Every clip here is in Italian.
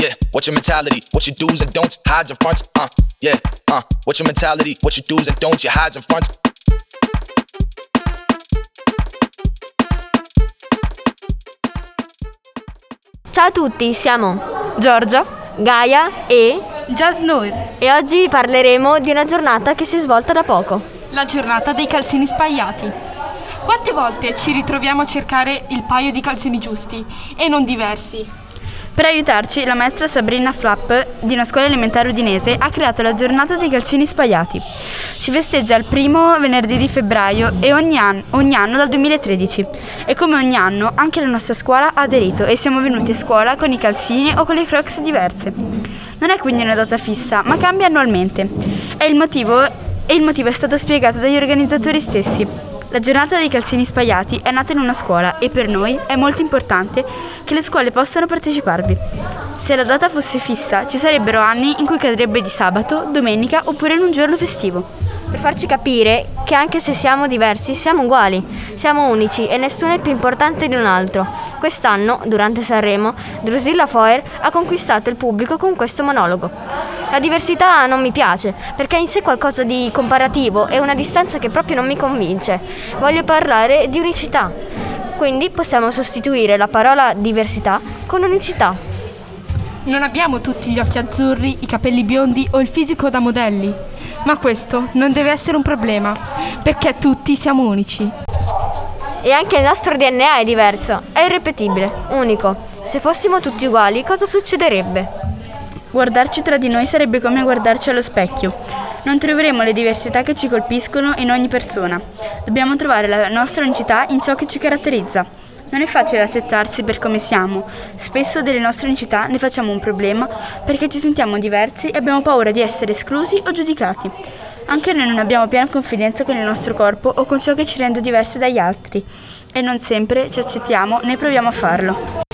Yeah, what's your mentality? What you do's and don'ts, hides and fronts. Uh, yeah, uh, what's your mentality? What you do's and don'ts, your hides and fronts. Ciao a tutti, siamo Giorgia, Gaia e... Jazz Nur, e oggi vi parleremo di una giornata che si è svolta da poco. la giornata dei calzini spagliati. Quante volte ci ritroviamo a cercare il paio di calzini giusti e non diversi? Per aiutarci, la maestra Sabrina Flapp di una scuola elementare udinese ha creato la giornata dei calzini spagliati. Si festeggia il primo venerdì di febbraio e ogni anno, ogni anno dal 2013. E come ogni anno, anche la nostra scuola ha aderito e siamo venuti a scuola con i calzini o con le crocs diverse. Non è quindi una data fissa, ma cambia annualmente. E il motivo, e il motivo è stato spiegato dagli organizzatori stessi. La giornata dei calzini spagliati è nata in una scuola e per noi è molto importante che le scuole possano parteciparvi. Se la data fosse fissa, ci sarebbero anni in cui cadrebbe di sabato, domenica oppure in un giorno festivo. Per farci capire che anche se siamo diversi, siamo uguali, siamo unici e nessuno è più importante di un altro. Quest'anno, durante Sanremo, Drusilla Foer ha conquistato il pubblico con questo monologo. La diversità non mi piace, perché è in sé qualcosa di comparativo e una distanza che proprio non mi convince. Voglio parlare di unicità. Quindi possiamo sostituire la parola diversità con unicità. Non abbiamo tutti gli occhi azzurri, i capelli biondi o il fisico da modelli, ma questo non deve essere un problema, perché tutti siamo unici. E anche il nostro DNA è diverso, è irrepetibile, unico. Se fossimo tutti uguali, cosa succederebbe? Guardarci tra di noi sarebbe come guardarci allo specchio. Non troveremo le diversità che ci colpiscono in ogni persona. Dobbiamo trovare la nostra unicità in ciò che ci caratterizza. Non è facile accettarsi per come siamo. Spesso delle nostre unicità ne facciamo un problema perché ci sentiamo diversi e abbiamo paura di essere esclusi o giudicati. Anche noi non abbiamo piena confidenza con il nostro corpo o con ciò che ci rende diversi dagli altri e non sempre ci accettiamo né proviamo a farlo.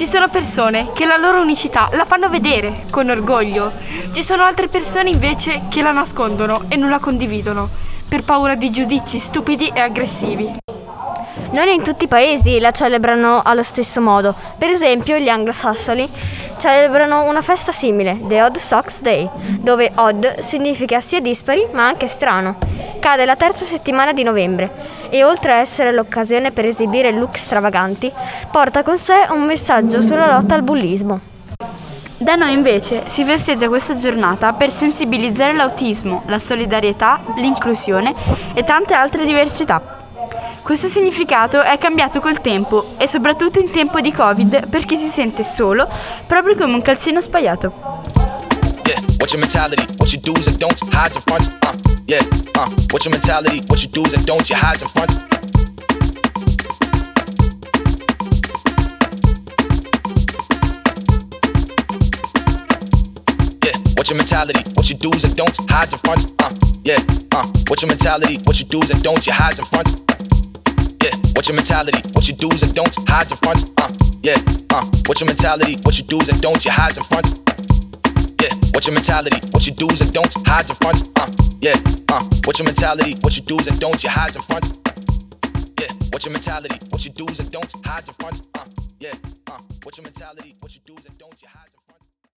Ci sono persone che la loro unicità la fanno vedere con orgoglio. Ci sono altre persone invece che la nascondono e non la condividono per paura di giudizi stupidi e aggressivi. Non in tutti i paesi la celebrano allo stesso modo. Per esempio, gli anglosassoni celebrano una festa simile, The Odd Socks Day, dove odd significa sia dispari ma anche strano. Cade la terza settimana di novembre e oltre a essere l'occasione per esibire look stravaganti, porta con sé un messaggio sulla lotta al bullismo. Da noi invece si festeggia questa giornata per sensibilizzare l'autismo, la solidarietà, l'inclusione e tante altre diversità. Questo significato è cambiato col tempo e soprattutto in tempo di Covid per chi si sente solo, proprio come un calzino spagliato. Yeah, what's your mentality? What you do's and don'ts, hides and fronts. Uh, yeah, uh, what's your mentality? What you do's and don'ts, your hides and fronts. Your mentality? What you do's and don'ts, hides and fronts. Uh, yeah, uh, what's your mentality? What you do's and don'ts, your hides and fronts. Yeah, what's your mentality? What you do's and don'ts, hides and fronts. Uh, yeah, uh, what's your mentality? What you do's and don'ts, your hides and fronts. Yeah, what's your mentality? What you do's and don'ts, hides and fronts. Uh, yeah, uh, what's your mentality? What you do's and don'ts, your hides and fronts. Yeah, what's your mentality? What you do's and don'ts, hides and fronts. Uh, yeah, uh, what's your mentality? What you do's and don'ts, your hides and